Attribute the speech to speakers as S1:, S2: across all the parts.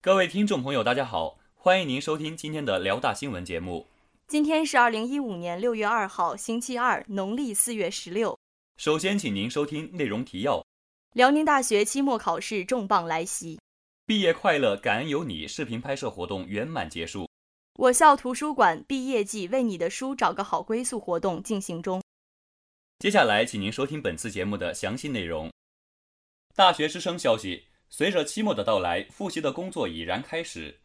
S1: 各位听众朋友，大家好，欢迎您收听今天的辽大新闻节目。
S2: 今天是二零一五年六月二号，星期二，农历四月十六。
S1: 首先，请您收听内容提要：
S2: 辽宁大学期末考试重磅来袭，
S1: 毕业快乐，感恩有你视频拍摄活动圆满结束。
S2: 我校图书馆毕业季为你的书找个好归宿活动进行中。
S1: 接下来，请您收听本次节目的详细内容。大学师生消息：随着期末的到来，复习的工作已然开始。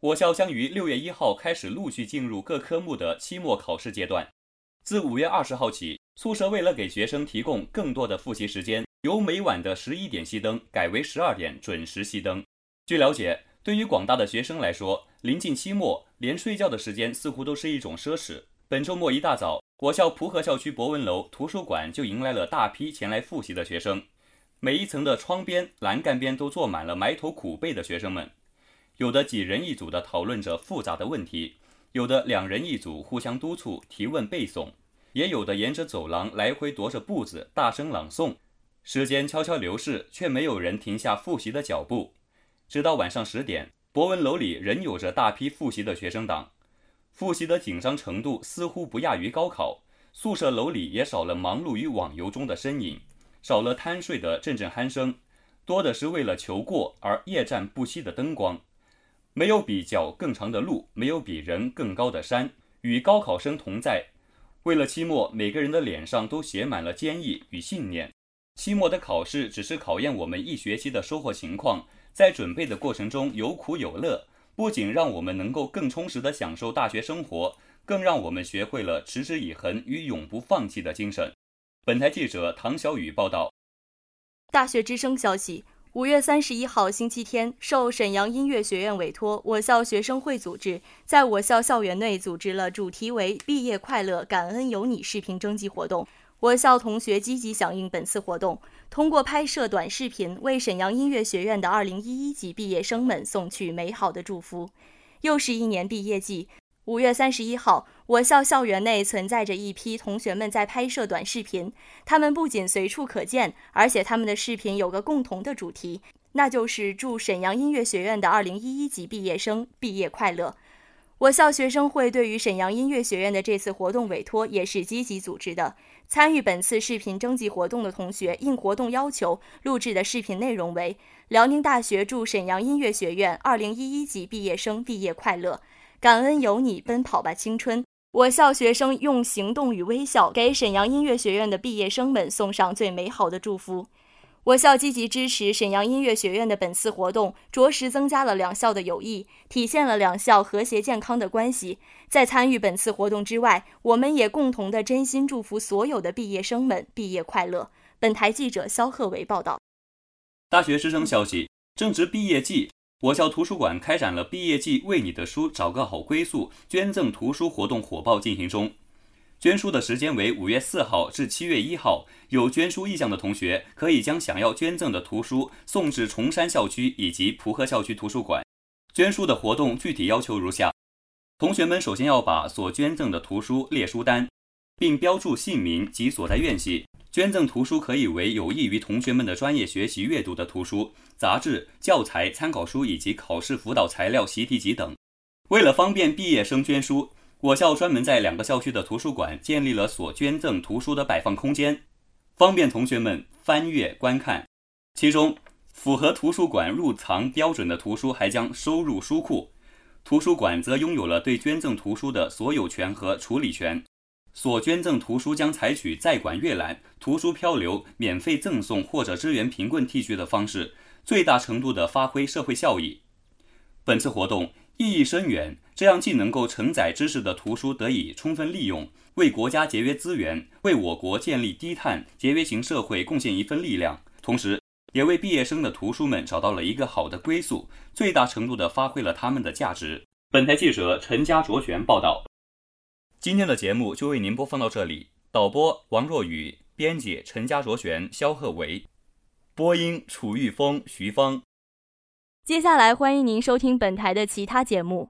S1: 我校将于六月一号开始陆续进入各科目的期末考试阶段。自五月二十号起，宿舍为了给学生提供更多的复习时间，由每晚的十一点熄灯改为十二点准时熄灯。据了解，对于广大的学生来说，临近期末，连睡觉的时间似乎都是一种奢侈。本周末一大早，我校蒲河校区博文楼图书馆就迎来了大批前来复习的学生，每一层的窗边、栏杆边都坐满了埋头苦背的学生们。有的几人一组的讨论着复杂的问题，有的两人一组互相督促提问背诵，也有的沿着走廊来回踱着步子大声朗诵。时间悄悄流逝，却没有人停下复习的脚步。直到晚上十点，博文楼里仍有着大批复习的学生党，复习的紧张程度似乎不亚于高考。宿舍楼里也少了忙碌于网游中的身影，少了贪睡的阵阵鼾声，多的是为了求过而夜战不息的灯光。没有比脚更长的路，没有比人更高的山。与高考生同在，为了期末，每个人的脸上都写满了坚毅与信念。期末的考试只是考验我们一学期的收获情况，在准备的过程中有苦有乐，不仅让我们能够更充实地享受大学生活，更让我们学会了持之以恒与永不放弃的精神。本台记者唐小雨报道。
S2: 大学之声消息。五月三十一号星期天，受沈阳音乐学院委托，我校学生会组织在我校校园内组织了主题为“毕业快乐，感恩有你”视频征集活动。我校同学积极响应本次活动，通过拍摄短视频为沈阳音乐学院的二零一一级毕业生们送去美好的祝福。又是一年毕业季。五月三十一号，我校校园内存在着一批同学们在拍摄短视频。他们不仅随处可见，而且他们的视频有个共同的主题，那就是祝沈阳音乐学院的二零一一级毕业生毕业快乐。我校学生会对于沈阳音乐学院的这次活动委托也是积极组织的。参与本次视频征集活动的同学，应活动要求录制的视频内容为：辽宁大学祝沈阳音乐学院二零一一级毕业生毕业快乐。感恩有你，奔跑吧青春！我校学生用行动与微笑给沈阳音乐学院的毕业生们送上最美好的祝福。我校积极支持沈阳音乐学院的本次活动，着实增加了两校的友谊，体现了两校和谐健康的关系。在参与本次活动之外，我们也共同的真心祝福所有的毕业生们毕业快乐。本台记者肖鹤伟报道。
S1: 大学师生消息：正值毕业季。我校图书馆开展了毕业季为你的书找个好归宿捐赠图书活动火爆进行中，捐书的时间为五月四号至七月一号。有捐书意向的同学可以将想要捐赠的图书送至崇山校区以及蒲河校区图书馆。捐书的活动具体要求如下：同学们首先要把所捐赠的图书列书单，并标注姓名及所在院系。捐赠图书可以为有益于同学们的专业学习阅读的图书、杂志、教材、参考书以及考试辅导材料、习题集等。为了方便毕业生捐书，我校专门在两个校区的图书馆建立了所捐赠图书的摆放空间，方便同学们翻阅观看。其中，符合图书馆入藏标准的图书还将收入书库，图书馆则拥有了对捐赠图书的所有权和处理权。所捐赠图书将采取在馆阅览、图书漂流、免费赠送或者支援贫困地区的方式，最大程度地发挥社会效益。本次活动意义深远，这样既能够承载知识的图书得以充分利用，为国家节约资源，为我国建立低碳节约型社会贡献一份力量，同时也为毕业生的图书们找到了一个好的归宿，最大程度地发挥了他们的价值。本台记者陈家卓璇报道。今天的节目就为您播放到这里。导播王若雨，编辑陈家卓璇、肖鹤维，播音楚玉峰、徐芳。
S2: 接下来欢迎您收听本台的其他节目。